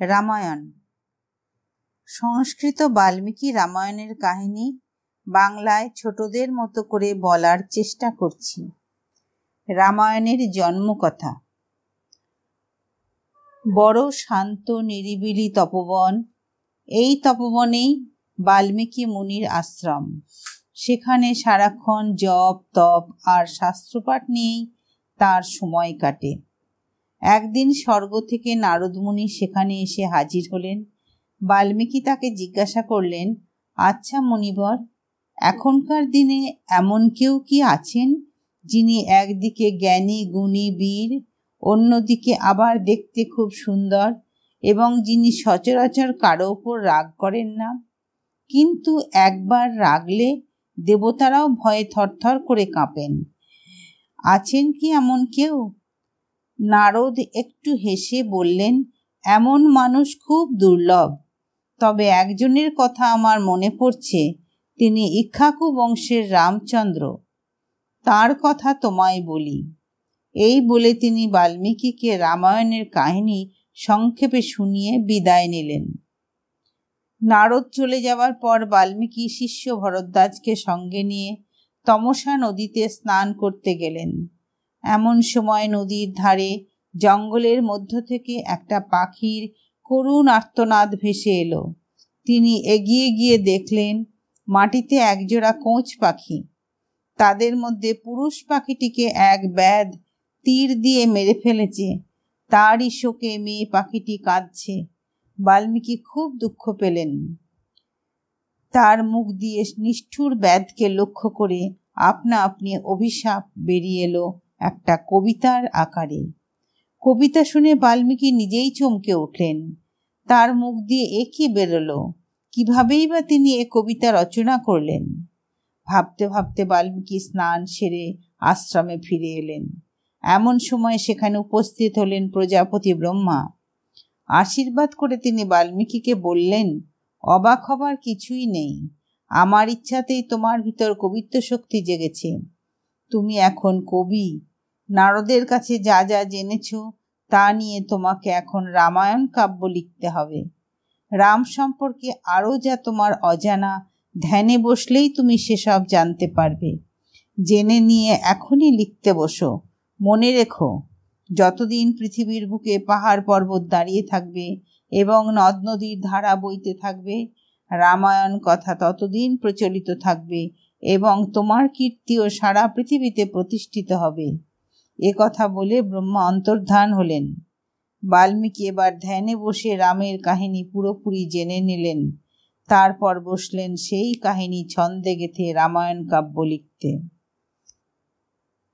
রামায়ণ। সংস্কৃত বাল্মীকি রামায়ণের কাহিনী বাংলায় ছোটদের মতো করে বলার চেষ্টা করছি। রামায়ণের জন্মকথা। বড় শান্ত নিরিবিলি তপবন, এই তপবনেই বাল্মীকি মুনির আশ্রম। সেখানে সারাক্ষণ জপ, তপ আর শাস্ত্রপাঠ নিয়েই তার সময় কাটে। একদিন স্বর্গ থেকে নারদমুনি সেখানে এসে হাজির হলেন। বাল্মীকি তাকে জিজ্ঞাসা করলেন আচ্ছা মণিবর, এখনকার দিনে এমন কেউ কি আছেন যিনি একদিকে জ্ঞানী, গুণী, বীর, অন্যদিকে আবার দেখতে খুব সুন্দর এবং যিনি সচরাচর কারও ওপর রাগ করেন না? কিন্তু একবার রাগলে দেবতারাও ভয়ে থরথর করে কাঁপেন। আছেন কি এমন কেউ? নারদ একটু হেসে বললেন, এমন মানুষ খুব দুর্লভ। তবে একজনের কথা আমার মনে পড়ছে, তিনি ইক্ষাকু বংশের রামচন্দ্র। তার কথা তোমায় বলি। এই বলে তিনি বাল্মীকিকে রামায়ণের কাহিনী সংক্ষেপে শুনিয়ে বিদায় নিলেন। নারদ চলে যাওয়ার পর বাল্মীকি শিষ্য ভরদ্বাজকে সঙ্গে নিয়ে তমসা নদীতে স্নান করতে গেলেন। এমন সময় নদীর ধারে, জঙ্গলের মধ্য থেকে একটা পাখির করুণ আর্তনাদ ভেসে এলো। তিনি এগিয়ে গিয়ে দেখলেন, মাটিতে একজোড়া কোঁচ পাখি। তাদের মধ্যে পুরুষ পাখিটিকে এক ব্যাধ তীর দিয়ে মেরে ফেলেছে। তারই শোকে মেয়ে পাখিটি কাঁদছে। বাল্মীকি খুব দুঃখ পেলেন। তার মুখ দিয়ে নিষ্ঠুর ব্যাধকে লক্ষ্য করে আপনা আপনি অভিশাপ বেরিয়ে এলো। একটা কবিতার আকারে। কবিতা শুনে বাল্মীকি নিজেই চমকে উঠলেন। তার মুখ দিয়ে এ কি বেরোলো? কিভাবেই বা তিনি এ কবিতা রচনা করলেন? ভাবতে ভাবতে বাল্মীকি স্নান সেরে আশ্রমে ফিরে এলেন। এমন সময় সেখানে উপস্থিত হলেন প্রজাপতি ব্রহ্মা। আশীর্বাদ করে তিনি বাল্মীকিকে বললেন, অবাক হবার কিছুই নেই। আমার ইচ্ছাতেই তোমার ভিতর কবিত্ব শক্তি জেগেছে। তুমি এখন কবি নারদের কাছে যা যা জেনেছ, তা নিয়ে তোমাকে এখন রামায়ণ কাব্য লিখতে হবে। রাম সম্পর্কে আরও যা তোমার অজানা, ধ্যানে বসলেই তুমি সেসব জানতে পারবে। জেনে নিয়ে এখনই লিখতে বসো। মনে রেখো, যতদিন পৃথিবীর বুকে পাহাড় পর্বত দাঁড়িয়ে থাকবে এবং নদ নদীর ধারা বইতে থাকবে, রামায়ণ কথা ততদিন প্রচলিত থাকবে এবং তোমার কীর্তিও সারা পৃথিবীতে প্রতিষ্ঠিত হবে। এ কথা বলে ব্রহ্মা অন্তর্ধান হলেন। বাল্মীকি এবার ধ্যানে বসে রামের কাহিনী পুরোপুরি জেনে নিলেন। তারপর বসলেন সেই কাহিনী ছন্দে গেথে রামায়ণ কাব্য লিখতে।